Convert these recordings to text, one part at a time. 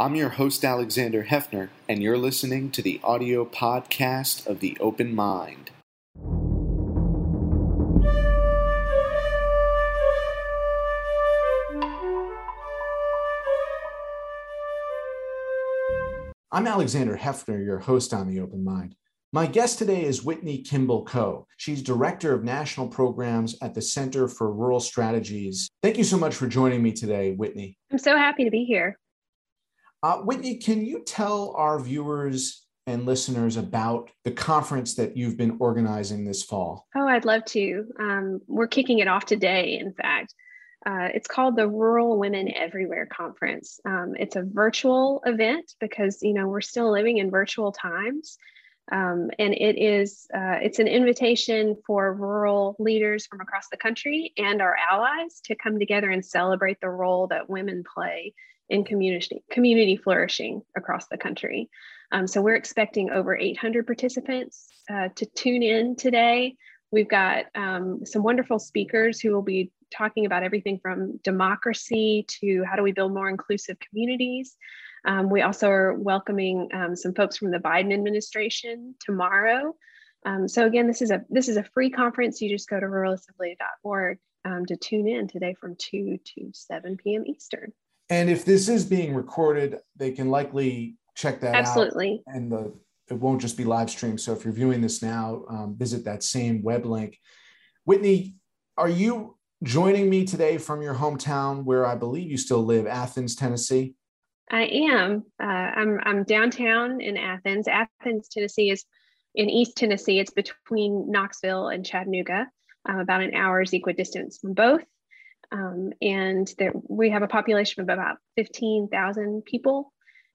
I'm your host, Alexander Heffner, and you're listening to the audio podcast of The Open Mind. I'm Alexander Heffner, your host on The Open Mind. My guest today is Whitney Kimball Coe. She's Director of National Programs at the Center for Rural Strategies. Thank you so much for joining me today, Whitney. I'm so happy to be here. Uh, Whitney, can you tell our viewers and listeners about the conference that you've been organizing this fall? Oh, I'd love to. Um, we're kicking it off today, in fact. Uh, it's called the Rural Women Everywhere Conference. Um, it's a virtual event because you know we're still living in virtual times, um, and it is uh, it's an invitation for rural leaders from across the country and our allies to come together and celebrate the role that women play in community community flourishing across the country. Um, so we're expecting over 800 participants uh, to tune in today. We've got um, some wonderful speakers who will be talking about everything from democracy to how do we build more inclusive communities. Um, we also are welcoming um, some folks from the Biden administration tomorrow. Um, so again, this is a this is a free conference. You just go to ruralassembly.org um, to tune in today from 2 to 7 p.m. Eastern. And if this is being recorded, they can likely check that Absolutely. out. And the it won't just be live streamed. So if you're viewing this now, um, visit that same web link. Whitney, are you joining me today from your hometown where I believe you still live, Athens, Tennessee? I am. Uh, I'm, I'm downtown in Athens. Athens, Tennessee is in East Tennessee. It's between Knoxville and Chattanooga, um, about an hour's equidistance from both. Um, and there, we have a population of about 15,000 people.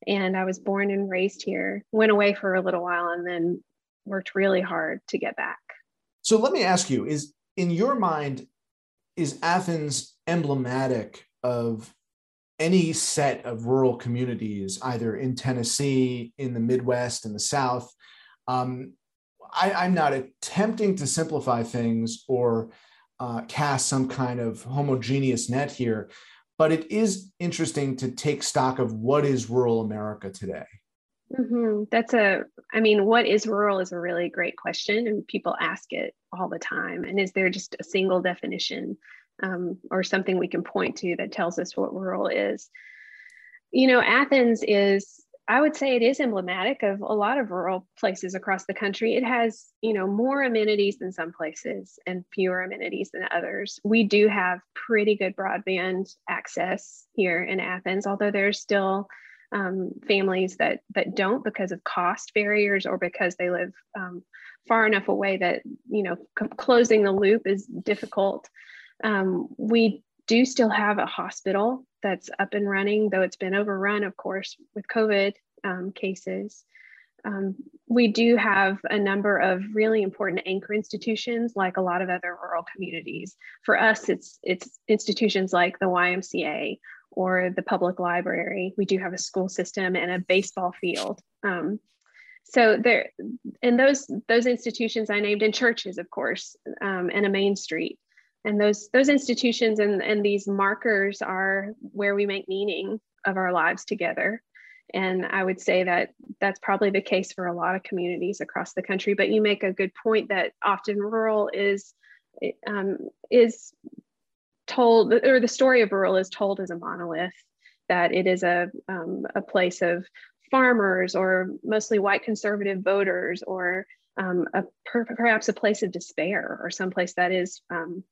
And I was born and raised here, went away for a little while, and then worked really hard to get back. So let me ask you: Is in your mind, is Athens emblematic of any set of rural communities, either in Tennessee, in the Midwest, in the South? Um, I, am not attempting to simplify things or uh, cast some kind of homogeneous net here, but it is interesting to take stock of what is rural America today. Mm-hmm. That's a, I mean, what is rural is a really great question, and people ask it all the time. And is there just a single definition um, or something we can point to that tells us what rural is? You know, Athens is I would say it is emblematic of a lot of rural places across the country. It has, you know, more amenities than some places and fewer amenities than others. We do have pretty good broadband access here in Athens, although there's still um, families that that don't because of cost barriers or because they live um, far enough away that you know c- closing the loop is difficult. Um, we do still have a hospital that's up and running, though it's been overrun, of course, with COVID um, cases. Um, we do have a number of really important anchor institutions, like a lot of other rural communities. For us, it's it's institutions like the YMCA or the public library. We do have a school system and a baseball field. Um, so there, and those those institutions I named, and churches, of course, um, and a main street and those those institutions and, and these markers are where we make meaning of our lives together. And i would say that that's probably the case for a lot of communities across the country. But you make a good point that often rural is um, is told or the story of rural is told as a monolith that it is a, um, a place of farmers or mostly white conservative voters or um, a, perhaps a place of despair or someplace that is um,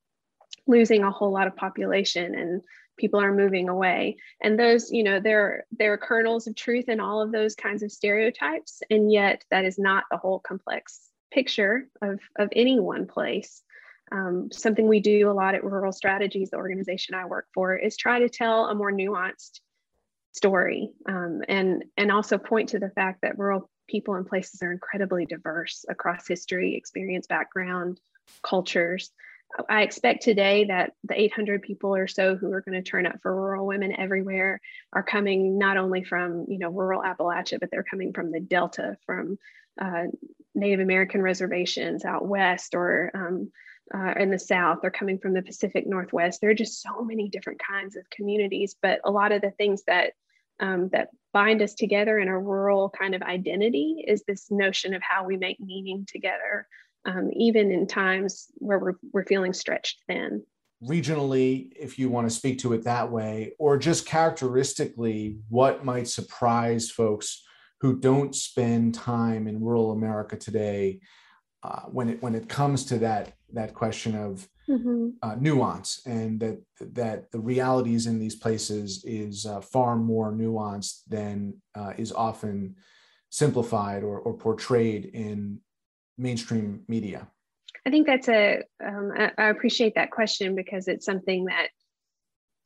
losing a whole lot of population and people are moving away. And those you know there there are kernels of truth in all of those kinds of stereotypes and yet that is not the whole complex picture of of any one place. Um, something we do a lot at rural strategies the organization i work for is try to tell a more nuanced story um, and and also point to the fact that rural people and places are incredibly diverse across history experience background cultures I expect today that the 800 people or so who are going to turn up for rural women everywhere are coming not only from you know rural Appalachia, but they're coming from the Delta, from uh, Native American reservations out west or um, uh, in the South. They're coming from the Pacific Northwest. There are just so many different kinds of communities, but a lot of the things that um, that bind us together in a rural kind of identity is this notion of how we make meaning together, um, even in times where we're, we're feeling stretched thin. Regionally, if you want to speak to it that way, or just characteristically, what might surprise folks who don't spend time in rural America today uh, when it when it comes to that that question of mm-hmm. uh, nuance and that that the realities in these places is uh, far more nuanced than uh, is often simplified or, or portrayed in mainstream media? I think that's a um, I, appreciate that question because it's something that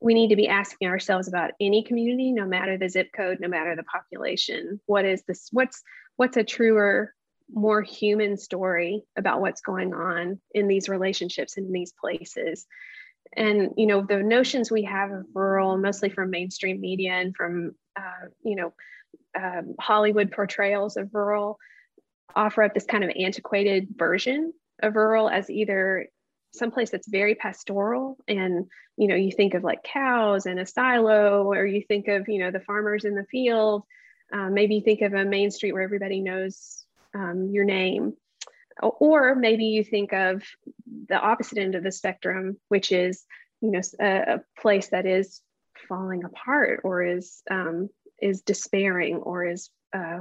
we need to be asking ourselves about any community no matter the zip code no matter the population. What is this what's what's a truer more human story about what's going on in these relationships in these places? And you know the notions we have of rural mostly from mainstream media and from uh, you know um, hollywood portrayals of rural offer up this kind of antiquated version of rural as either someplace that's very pastoral and you know you think of like cows and a silo or you think of you know the farmers in the field um, maybe you think of a main street where everybody knows um, your name. Or maybe you think of the opposite end of the spectrum, which is, you know, a, a place that is falling apart or is um, is despairing or is uh,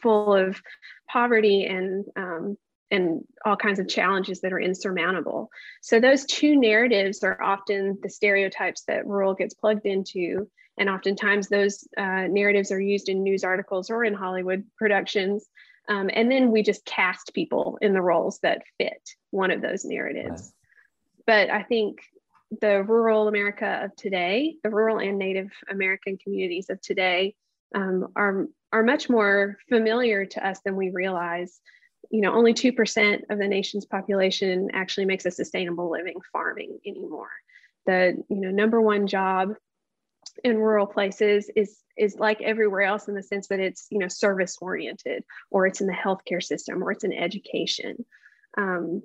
full of poverty and um, and all kinds of challenges that are insurmountable. So those two narratives are often the stereotypes that rural gets plugged into, and oftentimes those uh, narratives are used in news articles or in Hollywood productions um, and then we just cast people in the roles that fit one of those narratives. But I think the rural America of today, the rural and Native American communities of today, um, are are much more familiar to us than we realize. You know, only two percent of the nation's population actually makes a sustainable living farming anymore. The you know number one job in rural places is is like everywhere else in the sense that it's you know service oriented or it's in the healthcare system or it's in education um,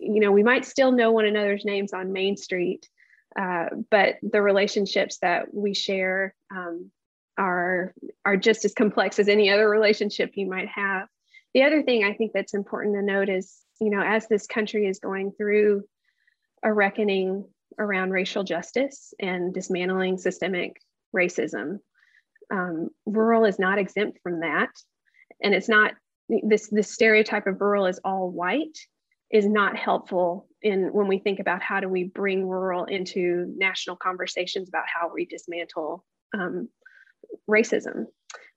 you know we might still know one another's names on main street uh, but the relationships that we share um, are are just as complex as any other relationship you might have the other thing i think that's important to note is you know as this country is going through a reckoning around racial justice and dismantling systemic racism. Um, rural is not exempt from that. And it's not this, this stereotype of rural is all white is not helpful in when we think about how do we bring rural into national conversations about how we dismantle um, racism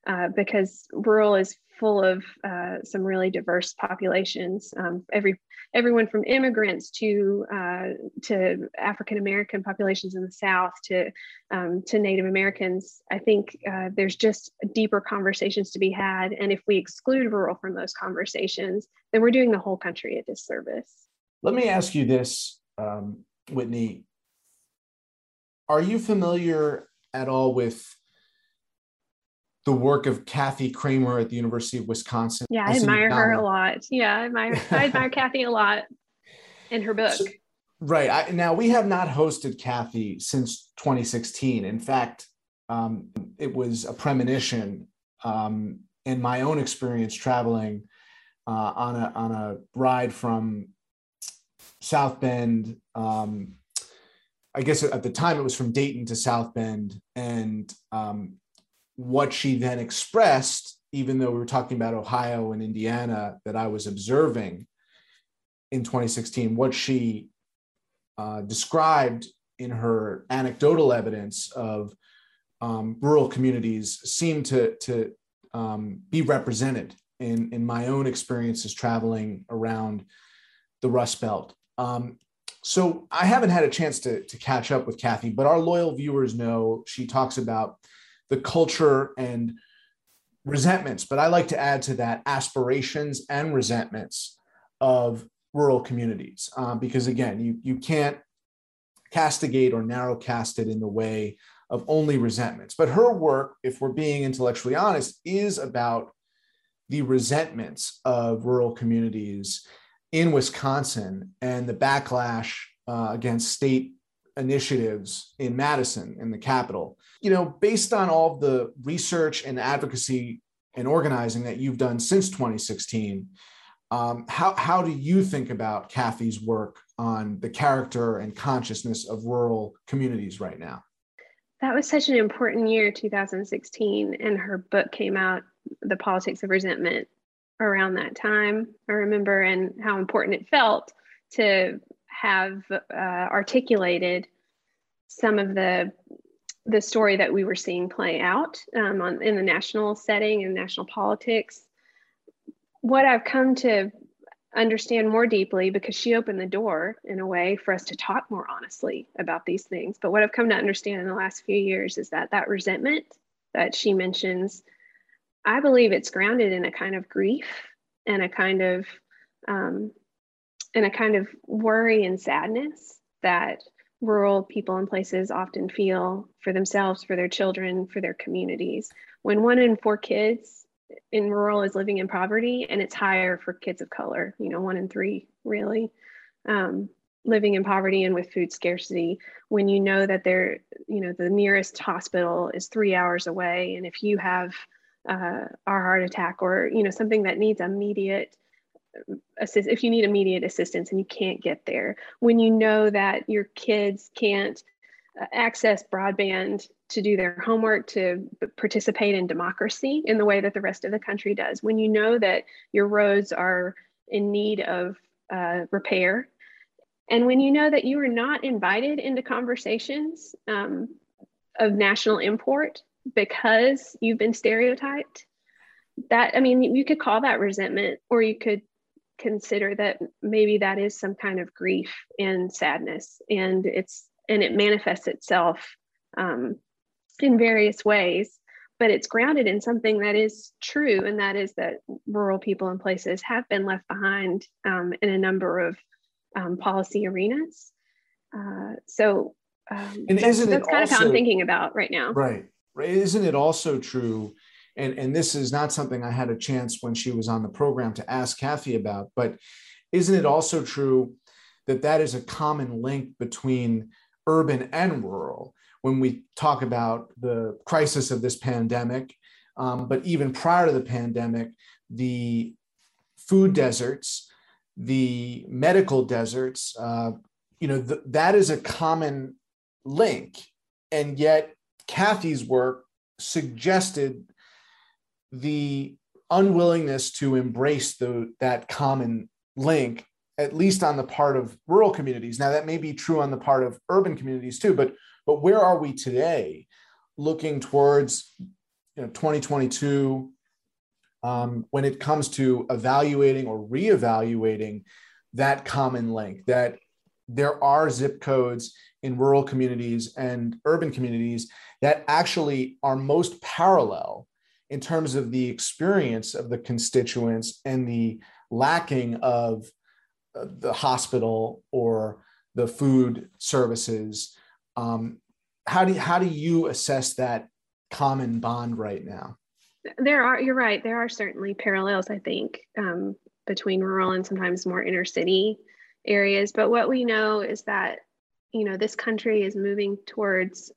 uh, because rural is full of uh, some really diverse populations. Um, every everyone from immigrants to uh, to African American populations in the South to um, to Native Americans. I think uh, there's just deeper conversations to be had, and if we exclude rural from those conversations, then we're doing the whole country a disservice. Let me ask you this, um, Whitney. Are you familiar at all with the work of Kathy Cramer at the University of Wisconsin. Yeah, I, admire her a lot. Yeah, I admire, I admire Kathy a lot in her book. So, right. I, now, we have not hosted Kathy since 2016. In fact, um, it was a premonition um, in my own experience traveling uh, on, a, on a ride from South Bend. Um, I guess at the time it was from Dayton to South Bend. And um, what she then expressed, even though we were talking about Ohio and Indiana that I was observing in 2016, what she uh, described in her anecdotal evidence of um, rural communities seemed to, to um, be represented in, in my own experiences traveling around the Rust Belt. Um, so I haven't had a chance to, to catch up with Kathy, but our loyal viewers know she talks about the culture and resentments, but I like to add to that aspirations and resentments of rural communities uh, because again, you you can't castigate or narrow cast it in the way of only resentments. But her work, if we're being intellectually honest, is about the resentments of rural communities in Wisconsin and the backlash uh, against state initiatives in Madison, in the capital, you know, based on all the research and advocacy and organizing that you've done since 2016, um, how, how do you think about Kathy's work on the character and consciousness of rural communities right now? That was such an important year, 2016, and her book came out, The Politics of Resentment, around that time. I remember and how important it felt to have uh, articulated some of the the story that we were seeing play out um, on, in the national setting and national politics. What I've come to understand more deeply because she opened the door in a way for us to talk more honestly about these things. But what I've come to understand in the last few years is that that resentment that she mentions, I believe it's grounded in a kind of grief and a kind of um, and a kind of worry and sadness that rural people and places often feel for themselves, for their children, for their communities. When one in four kids in rural is living in poverty, and it's higher for kids of color, you know, one in three really. Um, living in poverty and with food scarcity when you know that they're you know the nearest hospital is three hours away and if you have uh, a heart attack or you know something that needs immediate assist if you need immediate assistance and you can't get there when you know that your kids can't uh, access broadband to do their homework to participate in democracy in the way that the rest of the country does when you know that your roads are in need of uh, repair and when you know that you are not invited into conversations um, of national import because you've been stereotyped that i mean you could call that resentment or you could consider that maybe that is some kind of grief and sadness and it's and it manifests itself um, in various ways but it's grounded in something that is true and that is that rural people and places have been left behind um, in a number of um, policy arenas. Uh, so um, and that's, isn't that's kind also, of how i'm thinking about right now. Right. Right. Isn't it also true and and this is not something I had a chance when she was on the program to ask Kathy about, but isn't it also true that that is a common link between urban and rural when we talk about the crisis of this pandemic, um, but even prior to the pandemic, the food deserts, the medical deserts, uh, you know, th- that is a common link, and yet Kathy's work suggested the unwillingness to embrace the, that common link, at least on the part of rural communities. Now, that may be true on the part of urban communities too, but but where are we today, looking towards you know 2022, um, when it comes to evaluating or reevaluating that common link? That there are zip codes in rural communities and urban communities that actually are most parallel in terms of the experience of the constituents and the lacking of uh, the hospital or the food services. Um, how do how do you assess that common bond right now? There are you're right. There are certainly parallels. I think um, between rural and sometimes more inner city areas. But what we know is that you know this country is moving towards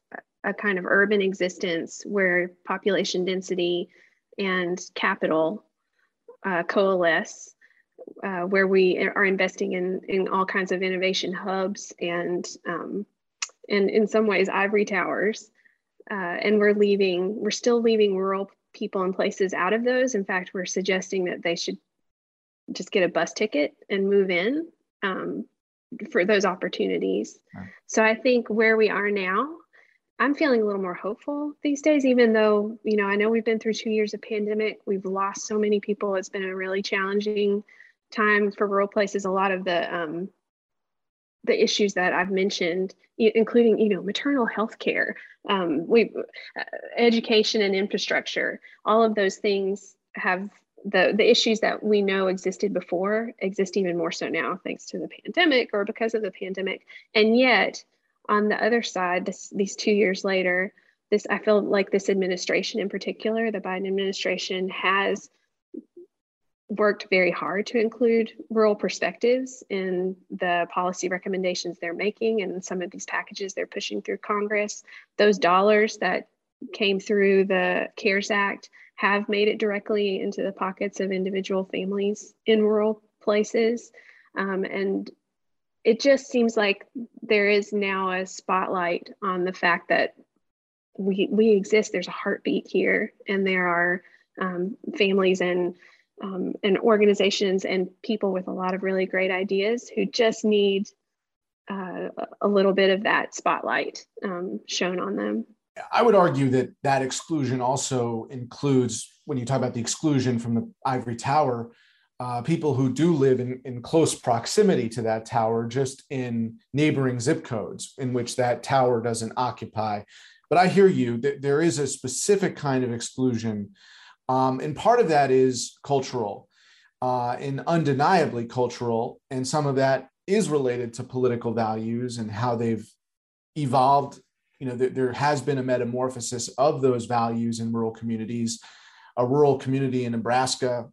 a kind of urban existence where population density and capital uh, coalesce, uh, where we are investing in, in all kinds of innovation hubs and, um, and in some ways, ivory towers. Uh, and we're leaving, we're still leaving rural people and places out of those. In fact, we're suggesting that they should just get a bus ticket and move in um, for those opportunities. Right. So I think where we are now I'm feeling a little more hopeful these days, even though, you know, I know we've been through two years of pandemic. We've lost so many people. It's been a really challenging time for rural places. A lot of the um, the issues that I've mentioned, including, you know, maternal health care, um, we, uh, education and infrastructure, all of those things have the, the issues that we know existed before exist even more so now, thanks to the pandemic or because of the pandemic. And yet, on the other side, this, these two years later, this I feel like this administration in particular, the Biden administration, has worked very hard to include rural perspectives in the policy recommendations they're making and some of these packages they're pushing through Congress. Those dollars that came through the CARES Act have made it directly into the pockets of individual families in rural places. Um, and it just seems like there is now a spotlight on the fact that we, we exist, there's a heartbeat here, and there are um, families and um, and organizations and people with a lot of really great ideas who just need uh, a little bit of that spotlight um, shown on them. I would argue that that exclusion also includes, when you talk about the exclusion from the ivory tower, uh, people who do live in, in close proximity to that tower, just in neighboring zip codes in which that tower doesn't occupy. But I hear you that there is a specific kind of exclusion. Um, and part of that is cultural uh, and undeniably cultural. And some of that is related to political values and how they've evolved you know, there, there has been a metamorphosis of those values in rural communities. A rural community in Nebraska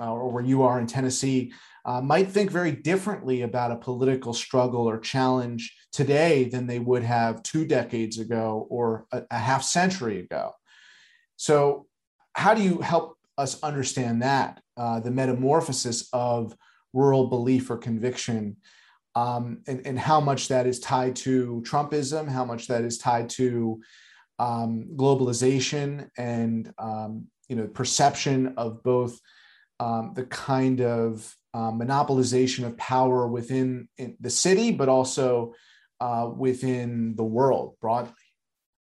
uh, or where you are in Tennessee uh, might think very differently about a political struggle or challenge today than they would have two decades ago or a, a half century ago. So, how do you help us understand that uh, the metamorphosis of rural belief or conviction um, and, and how much that is tied to Trumpism, how much that is tied to um, globalization and um, you know perception of both um, the kind of uh, monopolization of power within the city, but also uh, within the world broadly.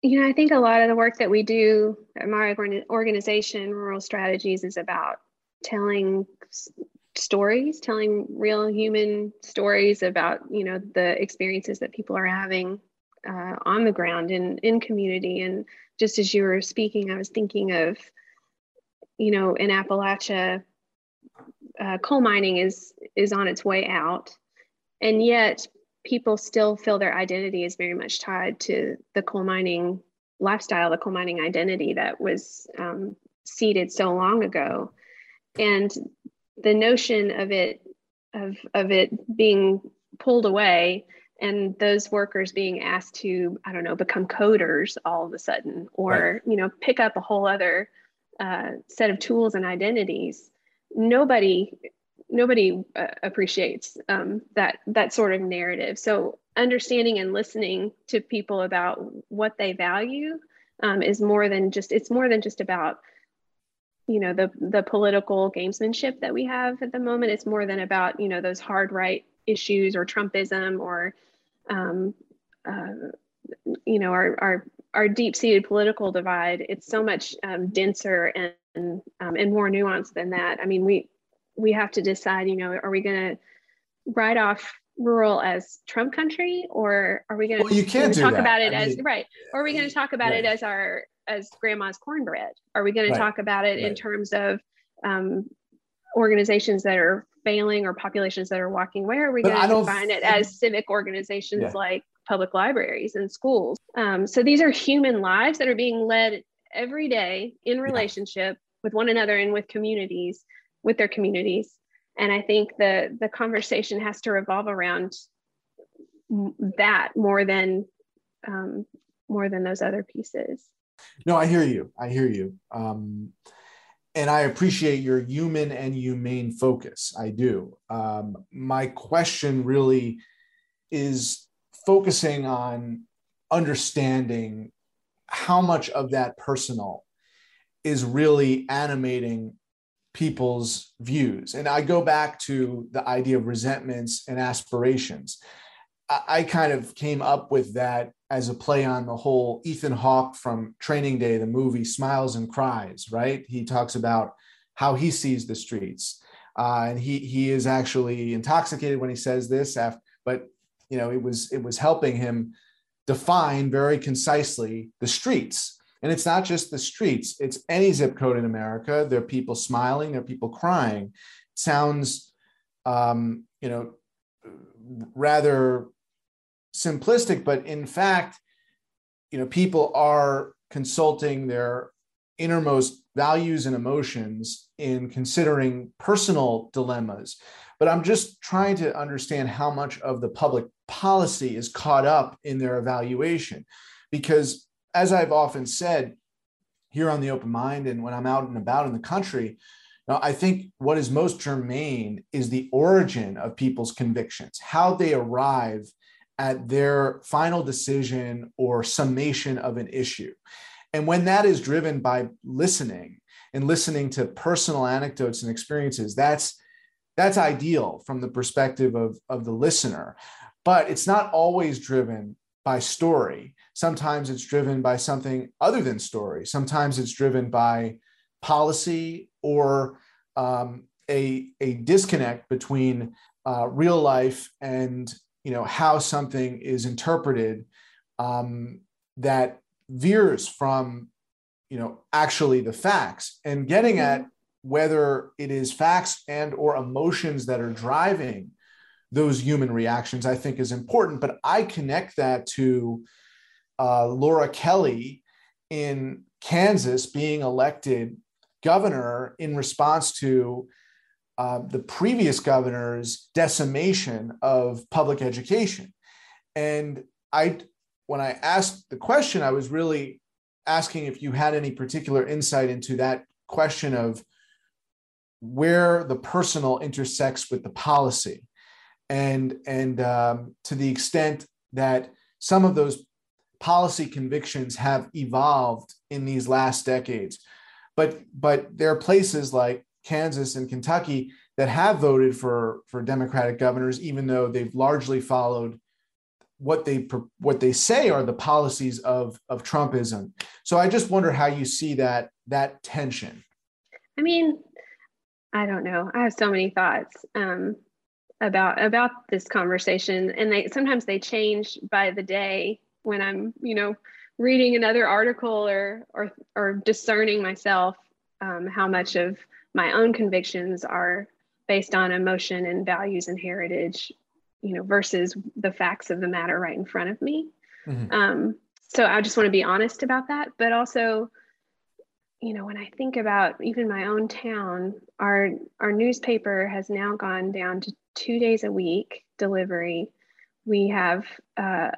You know, I think a lot of the work that we do at my organization, Rural Strategies, is about telling stories telling real human stories about you know the experiences that people are having uh, on the ground in in community and just as you were speaking i was thinking of you know in appalachia uh, coal mining is is on its way out and yet people still feel their identity is very much tied to the coal mining lifestyle the coal mining identity that was um, seeded so long ago and the notion of it of of it being pulled away and those workers being asked to i don't know become coders all of a sudden or right. you know pick up a whole other uh, set of tools and identities nobody nobody uh, appreciates um, that that sort of narrative. So understanding and listening to people about what they value um, is more than just it's more than just about you know the the political gamesmanship that we have at the moment. It's more than about you know those hard right issues or trumpism or um, uh, you know our our our deep-seated political divide it's so much um, denser and um, and more nuanced than that i mean we we have to decide you know are we going to write off rural as trump country or are we going well, can't talk that. about it I as mean, right or are we going to talk about right. it as our as grandma's cornbread? Are we going right. to talk about it right. in terms of um, organizations that are failing or populations that are walking away? Or are we going to define it as civic organizations yeah. like public libraries and schools? Um, so these are human lives that are being led every day in relationship yeah. with one another and with communities, with their communities. And I think the the conversation has to revolve around that more than um, more than those other pieces. No, I hear you. I hear you. Um, and I appreciate your human and humane focus. I do. Um, my question really is focusing on understanding how much of that personal is really animating people's views. And I go back to the idea of resentments and aspirations. I, kind of came up with that as a play on the whole Ethan Hawke from Training Day, the movie Smiles and Cries, right? He talks about how he sees the streets. Uh, and he he is actually intoxicated when he says this, after, but you know it was it was helping him define very concisely the streets. And it's not just the streets; it's any zip code in America. There are people smiling, there are people crying. It sounds, um, you know, rather simplistic, but in fact, you know, people are consulting their innermost values and emotions in considering personal dilemmas. But I'm just trying to understand how much of the public policy is caught up in their evaluation. Because as I've often said here on the open mind and when I'm out and about in the country, now, I think what is most germane is the origin of people's convictions, how they arrive at their final decision or summation of an issue. And when that is driven by listening and listening to personal anecdotes and experiences, that's that's ideal from the perspective of, of the listener. But it's not always driven by story. Sometimes it's driven by something other than story. Sometimes it's driven by policy or um, a, a disconnect between uh, real life and you know how something is interpreted um, that veers from you know actually the facts and getting mm-hmm. at whether it is facts and or emotions that are driving those human reactions i think is important. But i connect that to uh, laura kelly in kansas being elected governor in response to uh, the previous governor's decimation of public education. And i when I asked the question, I was really asking if you had any particular insight into that question of where the personal intersects with the policy, and and um, to the extent that some of those policy convictions have evolved in these last decades, but but there are places like Kansas and Kentucky that have voted for for Democratic governors, even though they've largely followed what they what they say are the policies of of Trumpism. So I just wonder how you see that that tension. I mean, I don't know. I have so many thoughts um, about about this conversation, and they sometimes they change by the day when I'm you know reading another article or or or discerning myself um, how much of my own convictions are based on emotion and values and heritage you know, versus the facts of the matter right in front of me. Mm-hmm. Um, so I just want to be honest about that. But also, you know, when I think about even my own town, our our newspaper has now gone down to two days a week delivery. We have uh,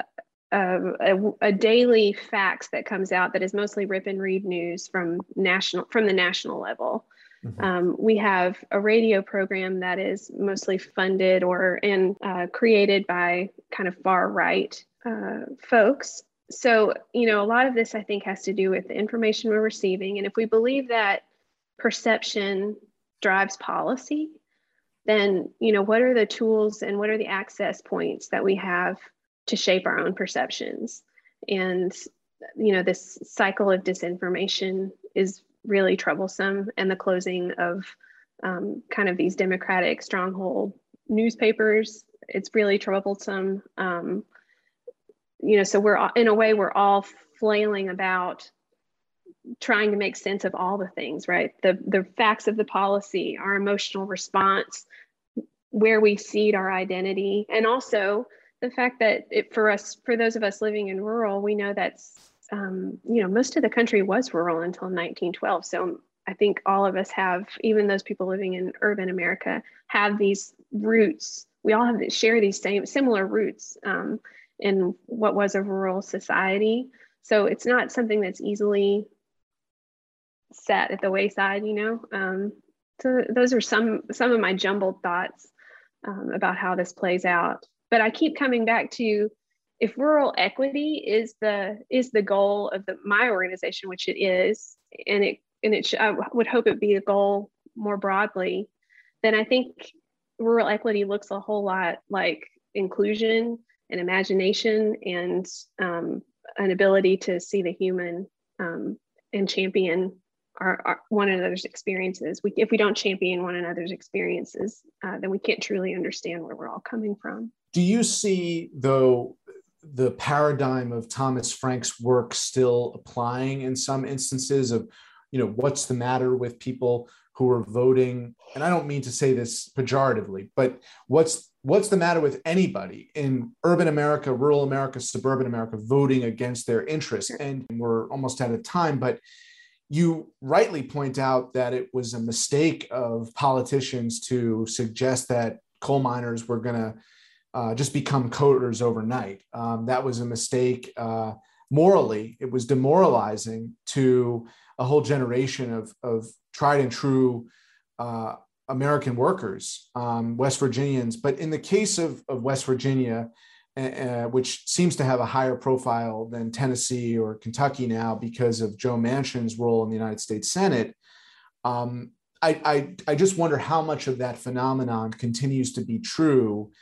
a, a, daily fax that comes out that is mostly rip and read news from national from the national level. Mm-hmm. Um, we have a radio program that is mostly funded or and uh, created by kind of far right uh, folks. So, you know, a lot of this I think has to do with the information we're receiving. And if we believe that perception drives policy, then, you know, what are the tools and what are the access points that we have to shape our own perceptions? And, you know, this cycle of disinformation is really troublesome and the closing of um, kind of these democratic stronghold newspapers it's really troublesome um, you know so we're in a way we're all flailing about trying to make sense of all the things right the the facts of the policy our emotional response where we seed our identity and also the fact that it, for us for those of us living in rural we know that's um, you know, most of the country was rural until 1912. So I think all of us have, even those people living in urban America, have these roots. We all have share these same similar roots um, in what was a rural society. So it's not something that's easily set at the wayside, you know. Um, so those are some some of my jumbled thoughts um, about how this plays out. But I keep coming back to if rural equity is the is the goal of the my organization which it is and it and it sh- I would hope it be a goal more broadly then i think rural equity looks a whole lot like inclusion and imagination and um, an ability to see the human um, and champion our, our, one another's experiences. We, if we don't champion one another's experiences, uh, then we can't truly understand where we're all coming from. Do you see, though, the paradigm of Thomas Frank's work still applying in some instances of, you know, what's the matter with people who are voting? And I don't mean to say this pejoratively, but what's what's the matter with anybody in urban America, rural America, suburban America voting against their interests? And we're almost out of time, but you rightly point out that it was a mistake of politicians to suggest that coal miners were going to uh, just become coders overnight. Um, that was a mistake uh, morally. It was demoralizing to a whole generation of, of tried and true uh, American workers, um, West Virginians. But in the case of, of West Virginia, uh, which seems to have a higher profile than Tennessee or Kentucky now because of Joe Manchin's role in the United States Senate. Um, I, I, I, just wonder how much of that phenomenon continues to be true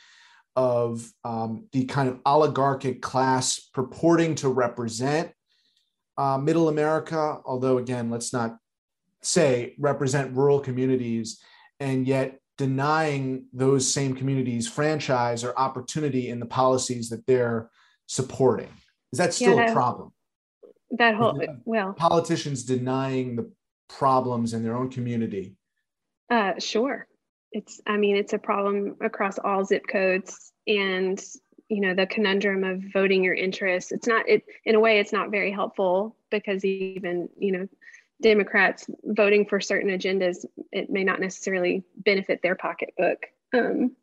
of um, the kind of oligarchic class purporting to represent uh, middle America, although, again, let's not say represent rural communities, and yet denying those same communities franchise or opportunity in the policies that they're supporting. Is that still yeah, that, a problem? That whole well, politicians denying the problems in their own community. Uh, sure. It's I mean it's a problem across all zip codes and you know the conundrum of voting your interests. It's not it in a way it's not very helpful because even you know Democrats voting for certain agendas, it may not necessarily benefit their pocketbook. Um,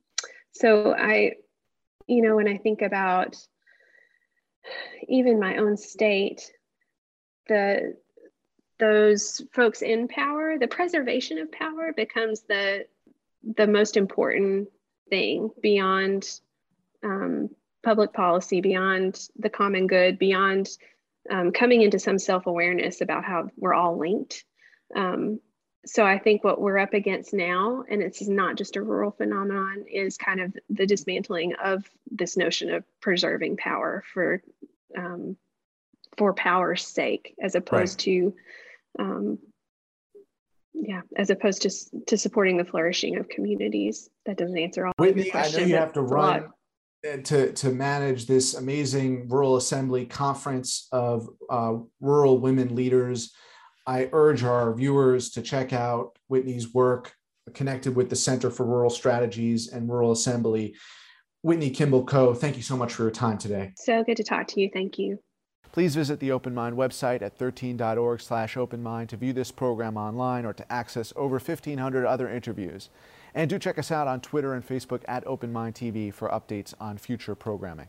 so I, you know, when I think about even my own state, the those folks in power, the preservation of power becomes the the most important thing beyond um, public policy, beyond the common good, beyond um, coming into some self awareness about how we're all linked. Um, so I think what we're up against now, and it's not just a rural phenomenon, is kind of the dismantling of this notion of preserving power for um, for power's sake, as opposed right. to um, yeah, as opposed to to supporting the flourishing of communities. That doesn't answer all. Whitney, I know you have to run to, to manage this amazing rural assembly conference of uh, rural women leaders. I urge our viewers to check out Whitney's work connected with the Center for Rural Strategies and Rural Assembly. Whitney Kimball Coe, thank you so much for your time today. So good to talk to you. Thank you. Please visit the Open Mind website at 13.org slash openmind to view this program online or to access over 1,500 other interviews. And do check us out on Twitter and Facebook at Open Mind TV for updates on future programming.